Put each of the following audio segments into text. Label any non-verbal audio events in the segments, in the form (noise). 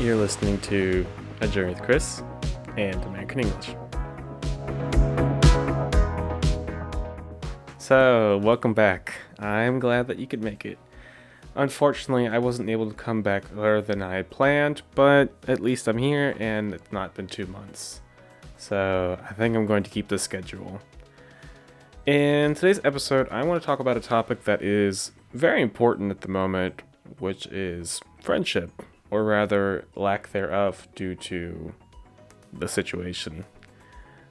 You're listening to A Journey with Chris and American English. So, welcome back. I'm glad that you could make it. Unfortunately, I wasn't able to come back earlier than I had planned, but at least I'm here and it's not been two months. So, I think I'm going to keep the schedule. In today's episode, I want to talk about a topic that is very important at the moment, which is friendship or rather lack thereof due to the situation.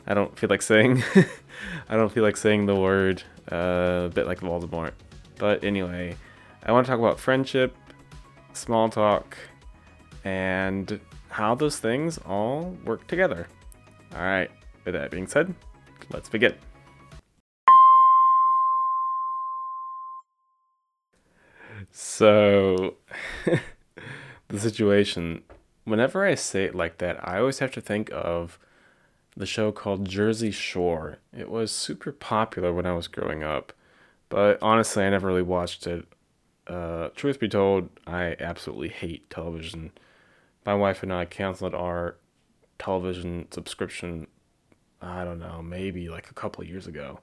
I don't feel like saying (laughs) I don't feel like saying the word uh, a bit like Voldemort. But anyway, I want to talk about friendship, small talk, and how those things all work together. All right, with that being said, let's begin. So (laughs) the situation. Whenever I say it like that, I always have to think of the show called Jersey Shore. It was super popular when I was growing up, but honestly, I never really watched it. Uh, truth be told, I absolutely hate television. My wife and I canceled our television subscription, I don't know, maybe like a couple of years ago.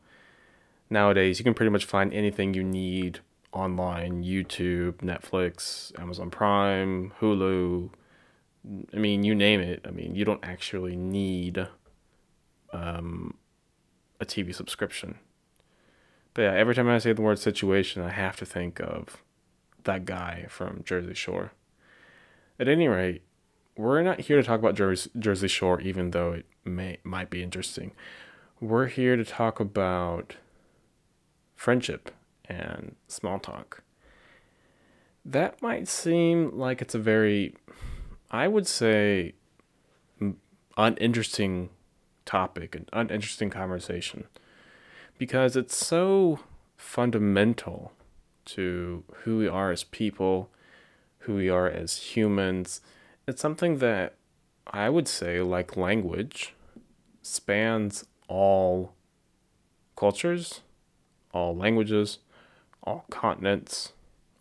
Nowadays, you can pretty much find anything you need online YouTube, Netflix, Amazon Prime, Hulu. I mean, you name it. I mean, you don't actually need um, a TV subscription. But yeah, every time I say the word situation, I have to think of that guy from Jersey Shore. At any rate, we're not here to talk about Jersey, Jersey Shore, even though it may might be interesting. We're here to talk about friendship and small talk. That might seem like it's a very, I would say, uninteresting topic, an uninteresting conversation, because it's so fundamental to who we are as people, who we are as humans. It's something that I would say, like language, spans all cultures, all languages, all continents,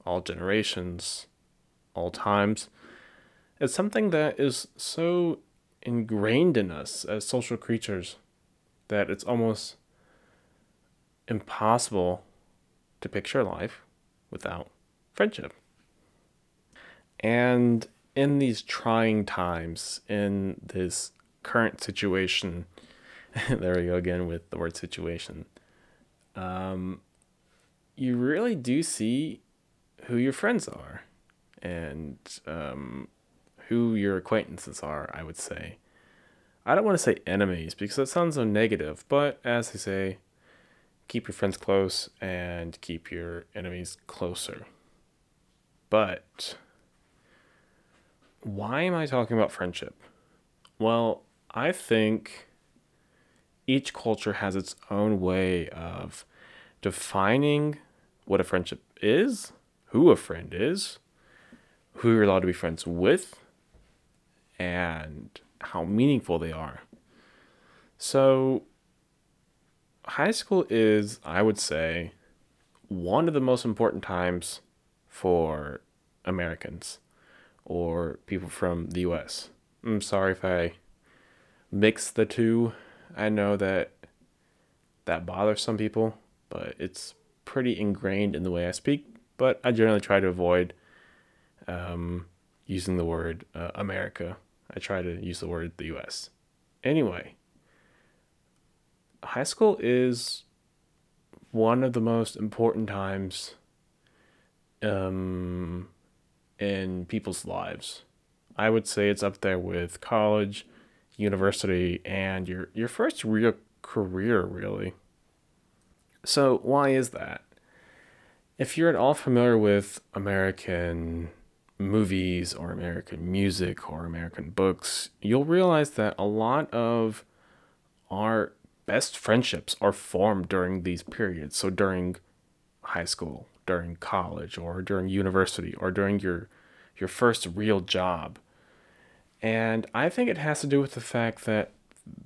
all generations, all times. It's something that is so ingrained in us as social creatures that it's almost impossible to picture life without friendship. And in these trying times, in this current situation, (laughs) there we go again with the word situation. Um, you really do see who your friends are and um, who your acquaintances are, I would say. I don't want to say enemies because that sounds so negative, but as I say, keep your friends close and keep your enemies closer. But why am I talking about friendship? Well, I think each culture has its own way of defining what a friendship is, who a friend is, who you're allowed to be friends with, and how meaningful they are. So, high school is, I would say, one of the most important times for Americans or people from the US. I'm sorry if I mix the two. I know that that bothers some people, but it's pretty ingrained in the way I speak, but I generally try to avoid um, using the word uh, America. I try to use the word the US. Anyway, high school is one of the most important times um, in people's lives. I would say it's up there with college, university, and your your first real career, really. So, why is that? If you're at all familiar with American movies or American music or American books, you'll realize that a lot of our best friendships are formed during these periods. So, during high school, during college, or during university, or during your your first real job. And I think it has to do with the fact that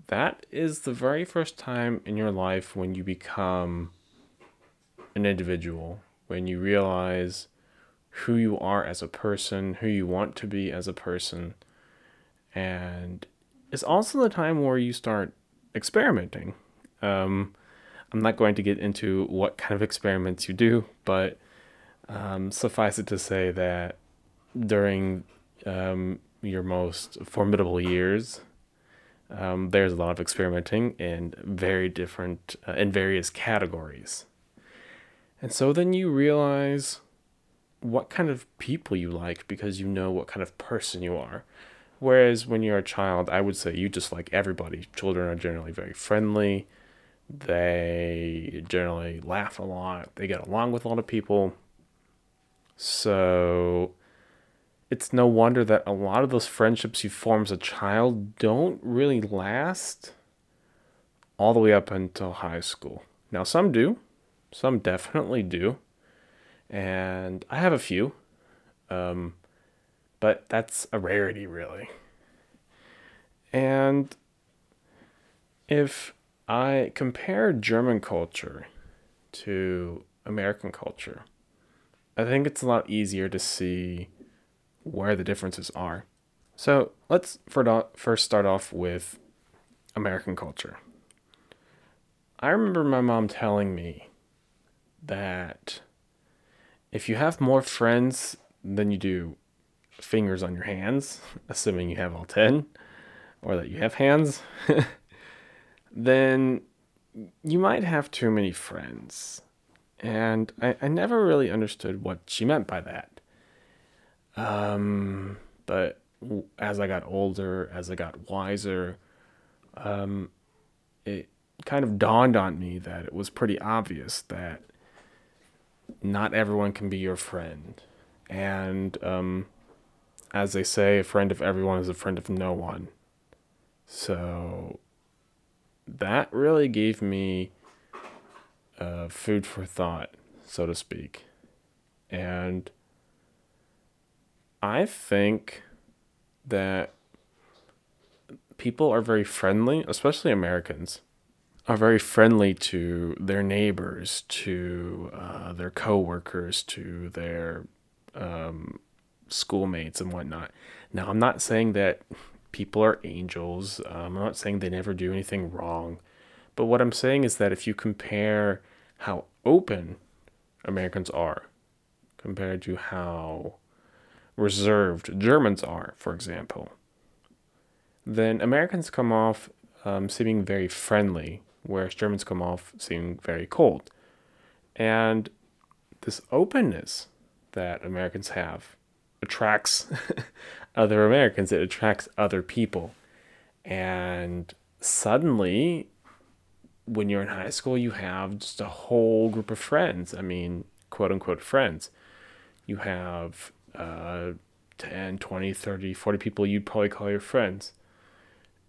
that is the very first time in your life when you become an individual, when you realize who you are as a person, who you want to be as a person, and it's also the time where you start experimenting. Um, I'm not going to get into what kind of experiments you do, but um, suffice it to say that during um, your most formidable years, um, there's a lot of experimenting in very different, uh, in various categories. And so then you realize what kind of people you like because you know what kind of person you are. Whereas when you're a child, I would say you just like everybody. Children are generally very friendly. They generally laugh a lot. They get along with a lot of people. So it's no wonder that a lot of those friendships you form as a child don't really last all the way up until high school. Now, some do, some definitely do. And I have a few. Um, but that's a rarity, really. And if I compare German culture to American culture, I think it's a lot easier to see where the differences are. So let's first start off with American culture. I remember my mom telling me that if you have more friends than you do fingers on your hands, (laughs) assuming you have all 10 or that you have hands, (laughs) then you might have too many friends. And I, I never really understood what she meant by that. Um, but as I got older, as I got wiser, um, it kind of dawned on me that it was pretty obvious that not everyone can be your friend. And um, as they say, a friend of everyone is a friend of no one. So that really gave me uh, food for thought, so to speak. And I think that people are very friendly, especially Americans, are very friendly to their neighbors, to uh, their coworkers, to their um, schoolmates and whatnot. Now, I'm not saying that people are angels. Um, I'm not saying they never do anything wrong. But what I'm saying is that if you compare how open Americans are compared to how reserved Germans are, for example, then Americans come off um, seeming very friendly, whereas Germans come off seeming very cold. And this openness that Americans have attracts (laughs) other Americans, it attracts other people. And suddenly, when you're in high school, you have just a whole group of friends. I mean, quote unquote friends. You have uh, 10, 20, 30, 40 people you'd probably call your friends.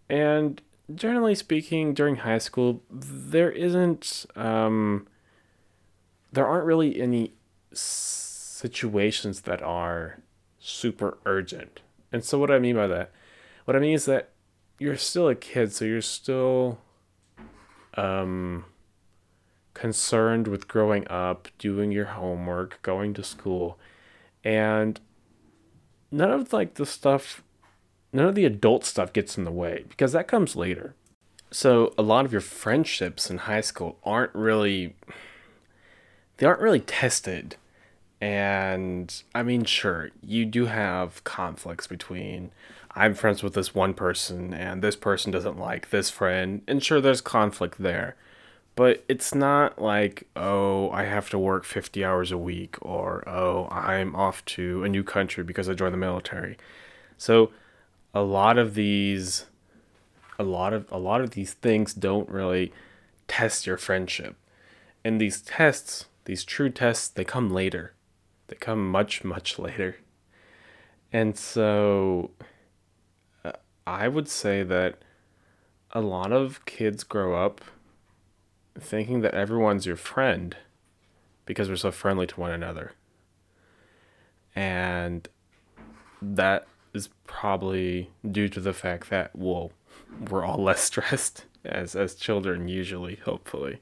And generally speaking, during high school, there isn't, um, there aren't really any situations that are super urgent. And so, what I mean by that, what I mean is that you're still a kid, so you're still um, concerned with growing up, doing your homework, going to school, and none of like the stuff, none of the adult stuff gets in the way because that comes later. So a lot of your friendships in high school aren't really they aren't really tested and I mean, sure, you do have conflicts between I'm friends with this one person and this person doesn't like this friend. And sure, there's conflict there. But it's not like, oh, I have to work 50 hours a week or, oh, I'm off to a new country because I joined the military. So a lot of these a lot of a lot of these things don't really test your friendship. And these tests, these true tests, they come later they come much, much later. And so uh, I would say that a lot of kids grow up thinking that everyone's your friend because we're so friendly to one another. And that is probably due to the fact that, well, we're all (laughs) less stressed as, as children, usually, hopefully.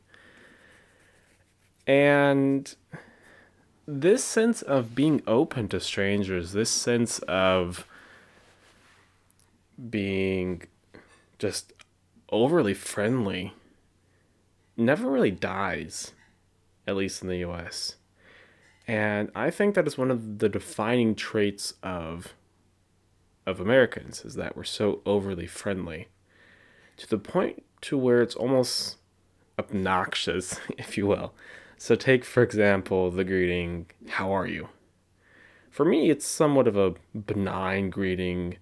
And this sense of being open to strangers, this sense of being just overly friendly never really dies, at least in the US. And I think that is one of the defining traits of of Americans is that we're so overly friendly to the point to where it's almost obnoxious, (laughs) if you will. So take for example the greeting, "How are you?" For me, it's somewhat of a benign greeting.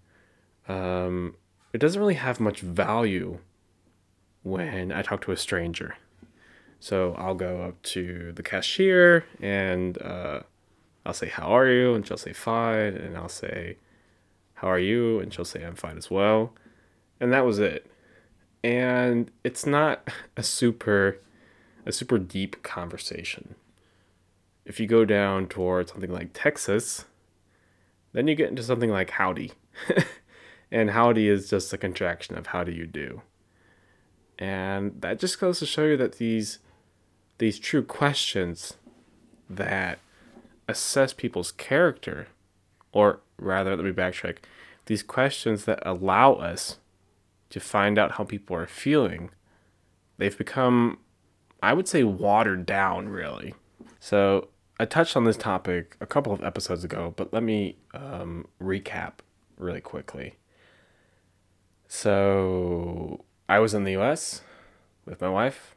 Um, it doesn't really have much value when I talk to a stranger. So I'll go up to the cashier and uh, I'll say, How are you? And she'll say, Fine. And I'll say, How are you? And she'll say, I'm fine as well. And that was it. And it's not a super a super deep conversation. If you go down towards something like Texas, then you get into something like howdy. (laughs) and howdy is just a contraction of how do you do. And that just goes to show you that these these true questions that assess people's character, or rather, let me backtrack, these questions that allow us to find out how people are feeling, they've become, I would say, watered down, really. So I touched on this topic a couple of episodes ago, but let me um, recap really quickly. So I was in the US with my wife,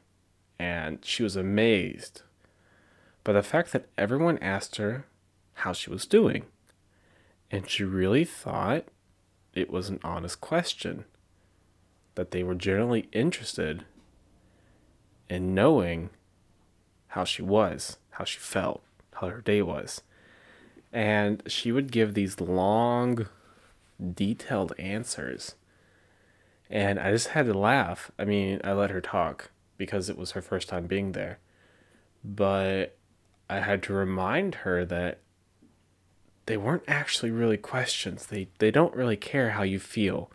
and she was amazed by the fact that everyone asked her how she was doing. And she really thought it was an honest question, that they were generally interested in knowing how she was, how she felt, how her day was. And she would give these long, detailed answers. And I just had to laugh. I mean, I let her talk because it was her first time being there. But I had to remind her that they weren't actually really questions. They they don't really care how you feel.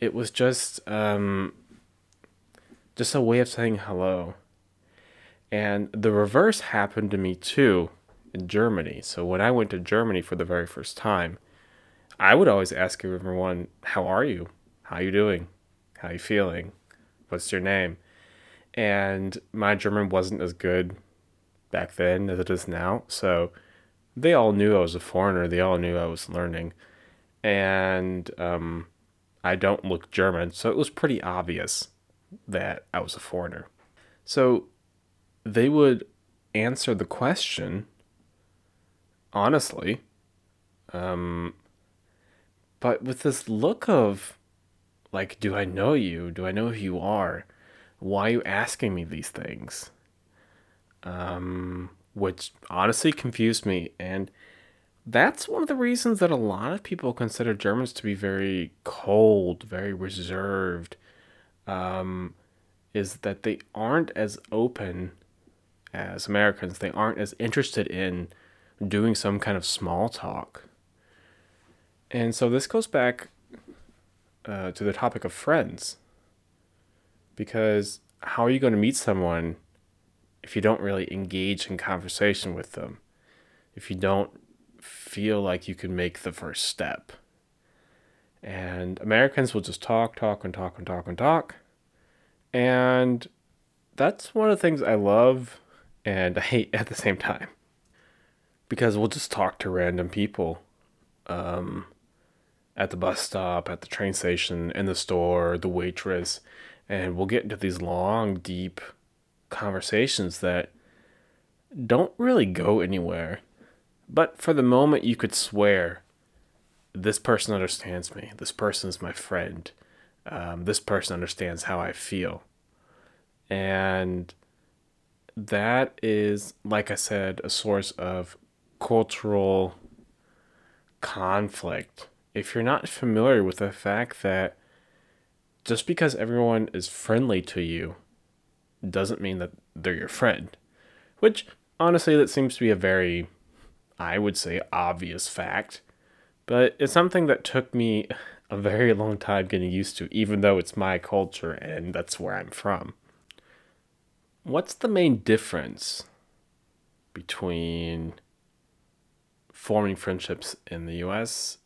It was just um, just a way of saying hello. And the reverse happened to me too in Germany. So when I went to Germany for the very first time, I would always ask everyone, "How are you? How are you doing? How are you feeling? What's your name?" And my German wasn't as good back then as it is now. So they all knew I was a foreigner. They all knew I was learning, and um, I don't look German, so it was pretty obvious that I was a foreigner. So they would answer the question honestly, um, but with this look of like, do I know you? Do I know who you are? Why are you asking me these things? Um, which honestly confused me. And that's one of the reasons that a lot of people consider Germans to be very cold, very reserved, um, is that they aren't as open as Americans. They aren't as interested in doing some kind of small talk. And so this goes back uh, to the topic of friends because how are you going to meet someone if you don't really engage in conversation with them? If you don't feel like you can make the first step. And Americans will just talk, talk, and talk, and talk, and talk. And that's one of the things I love and (laughs) I hate at the same time. Because we'll just talk to random people um, at the bus stop, at the train station, in the store, the waitress and we'll get into these long, deep conversations that don't really go anywhere. But for the moment, you could swear this person understands me. This person is my friend. Um, this person understands how I feel. And that is, like I said, a source of cultural conflict. If you're not familiar with the fact that just because everyone is friendly to you doesn't mean that they're your friend. Which, honestly, that seems to be a very, I would say, obvious fact. But it's something that took me a very long time getting used to, even though it's my culture and that's where I'm from. What's the main difference between forming friendships in the US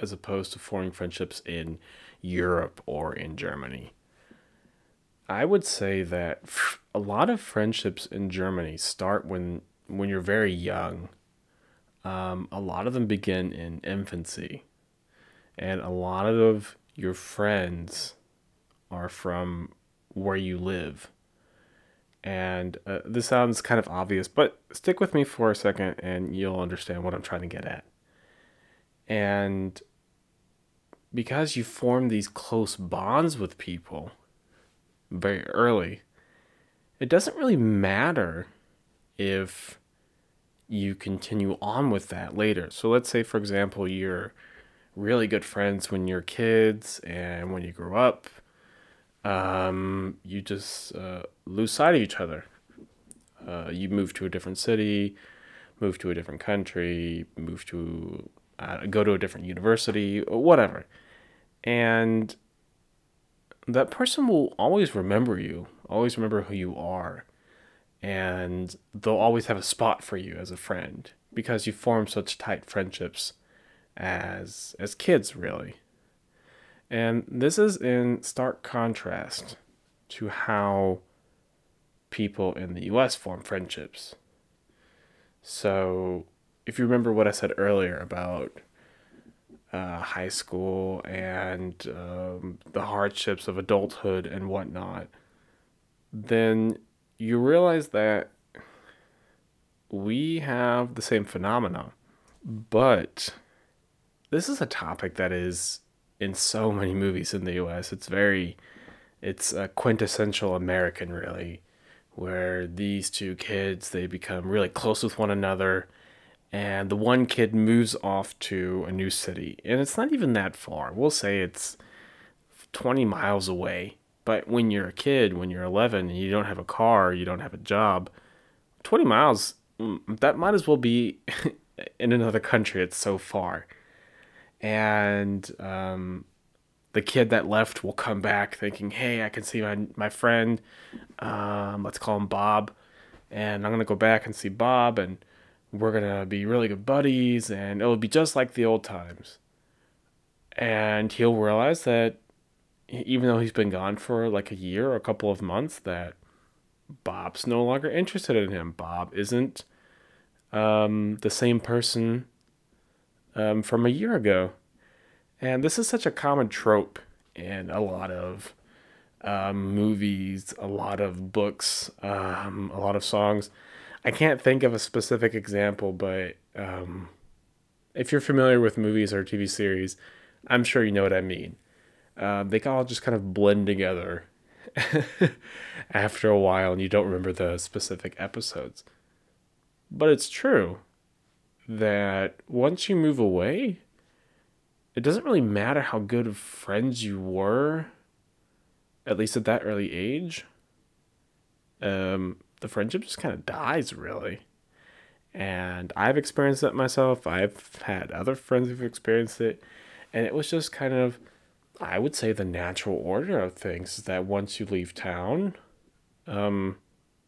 as opposed to forming friendships in Europe or in Germany. I would say that a lot of friendships in Germany start when when you're very young. Um, a lot of them begin in infancy, and a lot of your friends are from where you live. And uh, this sounds kind of obvious, but stick with me for a second and you'll understand what I'm trying to get at. And because you form these close bonds with people very early, it doesn't really matter if you continue on with that later. So let's say, for example, you're really good friends when you're kids and when you grow up um, you just uh, lose sight of each other. Uh, you move to a different city, move to a different country, move to uh, go to a different university, whatever, and that person will always remember you, always remember who you are, and they'll always have a spot for you as a friend because you form such tight friendships as as kids, really. And this is in stark contrast to how people in the US form friendships. So, if you remember what I said earlier about uh, high school and um, the hardships of adulthood and whatnot, then you realize that we have the same phenomena. But this is a topic that is in so many movies in the US. It's very it's a quintessential American really where these two kids they become really close with one another and the one kid moves off to a new city and it's not even that far. We'll say it's 20 miles away. But when you're a kid, when you're 11 and you don't have a car, you don't have a job, 20 miles mm, that might as well be (laughs) in another country. It's so far and um, the kid that left will come back thinking, "Hey, I can see my my friend. Um, let's call him Bob, and I'm gonna go back and see Bob, and we're gonna be really good buddies, and it'll be just like the old times." And he'll realize that even though he's been gone for like a year or a couple of months, that Bob's no longer interested in him. Bob isn't um, the same person um, from a year ago. And this is such a common trope in a lot of um, movies, a lot of books, um, a lot of songs. I can't think of a specific example, but um, if you're familiar with movies or TV series, I'm sure you know what I mean. Uh, they all just kind of blend together (laughs) after a while, and you don't remember the specific episodes. But it's true that once you move away, it doesn't really matter how good of friends you were, at least at that early age. Um, the friendship just kind of dies, really. And I've experienced that myself. I've had other friends who've experienced it. And it was just kind of, I would say, the natural order of things is that once you leave town, um,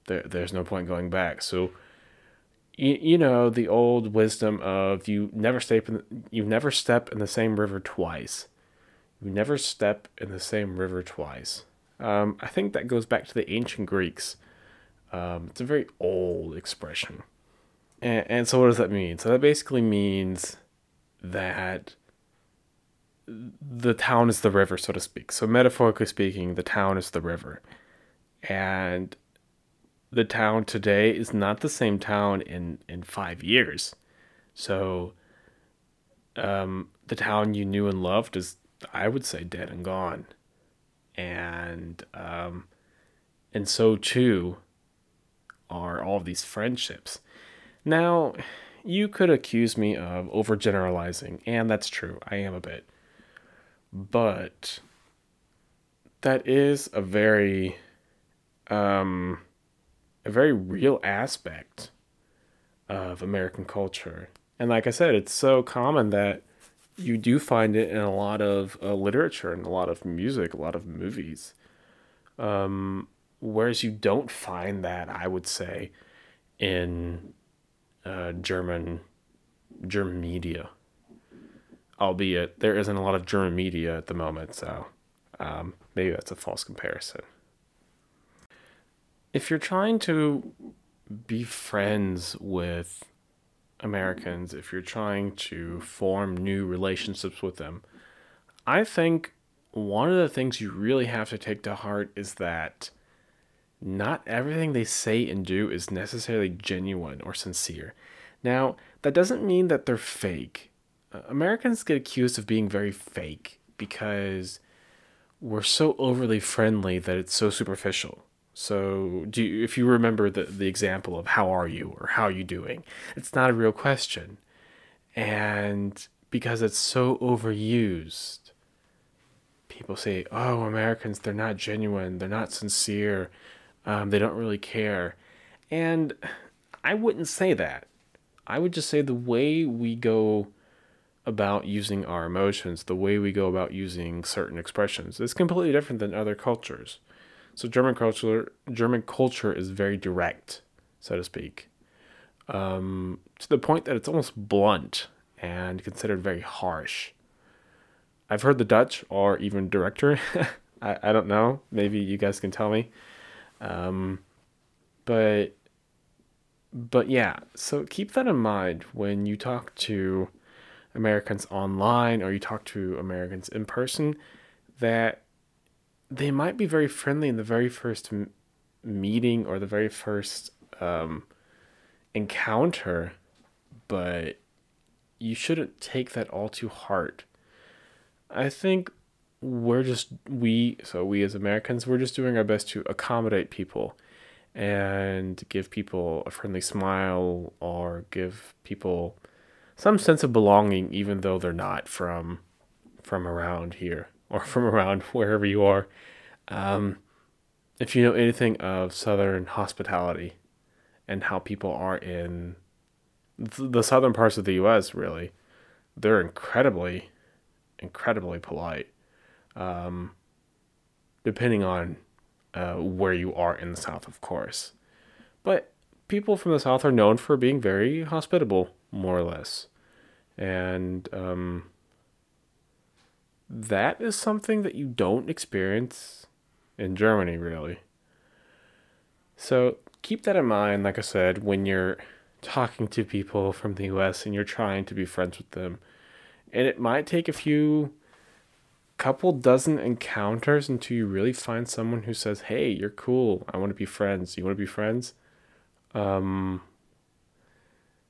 there, there's no point going back. So, you, you know the old wisdom of you never step in you never step in the same river twice. You never step in the same river twice. Um, I think that goes back to the ancient Greeks. Um, it's a very old expression. And, and so, what does that mean? So, that basically means that the town is the river, so to speak. So, metaphorically speaking, the town is the river. And the town today is not the same town in in five years. So, um, the town you knew and loved is, I would say, dead and gone, and um, and so too are all of these friendships. Now, you could accuse me of overgeneralizing, and that's true. I am a bit, but that is a very um a very real aspect of American culture. And like I said, it's so common that you do find it in a lot of uh, literature and a lot of music, a lot of movies. Um, whereas you don't find that, I would say, in uh, German German media. albeit there isn't a lot of German media at the moment, so um, maybe that's a false comparison. If you're trying to be friends with Americans, if you're trying to form new relationships with them, I think one of the things you really have to take to heart is that not everything they say and do is necessarily genuine or sincere. Now, that doesn't mean that they're fake. Uh, Americans get accused of being very fake because we're so overly friendly that it's so superficial. So, do you, if you remember the the example of how are you or how are you doing, it's not a real question, and because it's so overused, people say, "Oh, Americans, they're not genuine, they're not sincere, um, they don't really care," and I wouldn't say that. I would just say the way we go about using our emotions, the way we go about using certain expressions, is completely different than other cultures. So German culture, German culture is very direct, so to speak, um, to the point that it's almost blunt and considered very harsh. I've heard the Dutch are even directer. (laughs) I, I don't know. Maybe you guys can tell me. Um, but but yeah, so keep that in mind when you talk to Americans online or you talk to Americans in person that they might be very friendly in the very first m- meeting or the very first um, encounter, but you shouldn't take that all too hard. I think we're just, we, so we as Americans, we're just doing our best to accommodate people and give people a friendly smile or give people some sense of belonging even though they're not from from around here or (laughs) from around wherever you are. Um, if you know anything of Southern hospitality and how people are in the southern parts of the U.S., really, they're incredibly, incredibly polite. Um, depending on uh, where you are in the South, of course. But people from the South are known for being very hospitable, more or less. And um, that is something that you don't experience in Germany, really. So keep that in mind, like I said, when you're talking to people from the US and you're trying to be friends with them. And it might take a few couple dozen encounters until you really find someone who says, "Hey, you're cool. I want to be friends. You want to be friends?" Um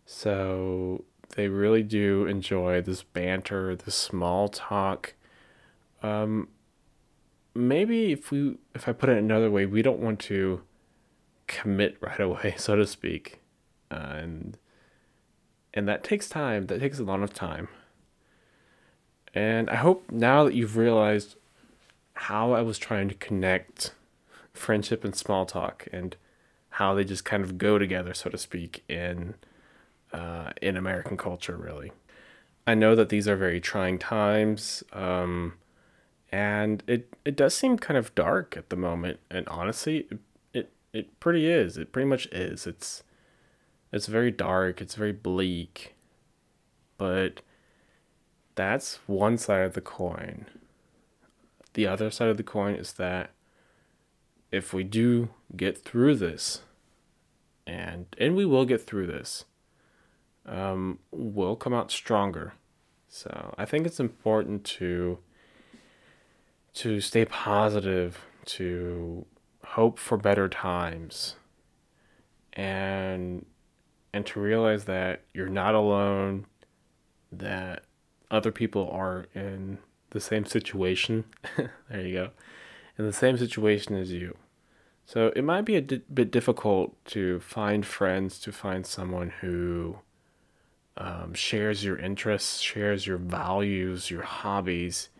so they really do enjoy this banter, this small talk. Um, maybe if we, if I put it another way, we don't want to commit right away, (laughs) so to speak, uh, and and that takes time. That takes a lot of time. And I hope now that you've realized how I was trying to connect friendship and small talk and how they just kind of go together, so to speak, in uh, in American culture, really. I know that these are very trying times, um, and it it does seem kind of dark at the moment. And honestly, it, it it pretty is. It pretty much is. It's it's very dark. It's very bleak, but that's one side of the coin. The other side of the coin is that if we do get through this, and and we will get through this, um, will come out stronger. So I think it's important to to stay positive, to hope for better times, and and to realize that you're not alone, that other people are in the same situation. (laughs) there you go. In the same situation as you. So it might be a di- bit difficult to find friends, to find someone who um, shares your interests, shares your values, your hobbies,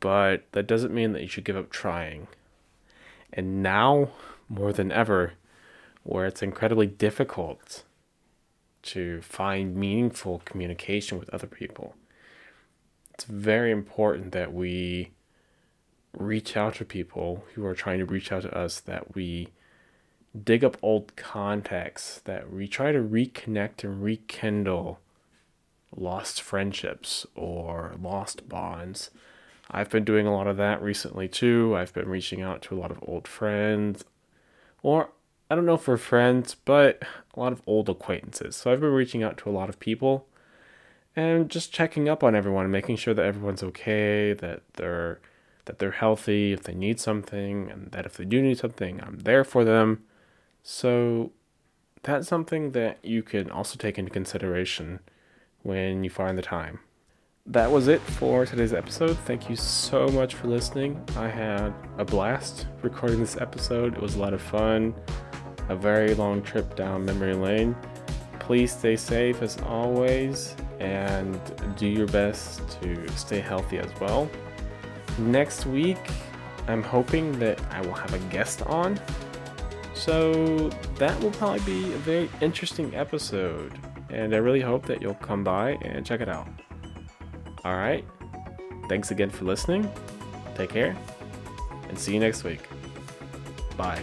but that doesn't mean that you should give up trying. And now, more than ever, where it's incredibly difficult to find meaningful communication with other people, it's very important that we reach out to people who are trying to reach out to us, that we dig up old contacts, that we try to reconnect and rekindle lost friendships or lost bonds. I've been doing a lot of that recently too. I've been reaching out to a lot of old friends, or I don't know for friends, but a lot of old acquaintances. So I've been reaching out to a lot of people and just checking up on everyone making sure that everyone's okay, that they're that they're healthy, if they need something, and that if they do need something, I'm there for them. So that's something that you can also take into consideration when you find the time. That was it for today's episode. Thank you so much for listening. I had a blast recording this episode. It was a lot of fun, a very long trip down memory lane. Please stay safe as always and do your best to stay healthy as well. Next week, I'm hoping that I will have a guest on. So that will probably be a very interesting episode. And I really hope that you'll come by and check it out. Alright, thanks again for listening. Take care, and see you next week. Bye.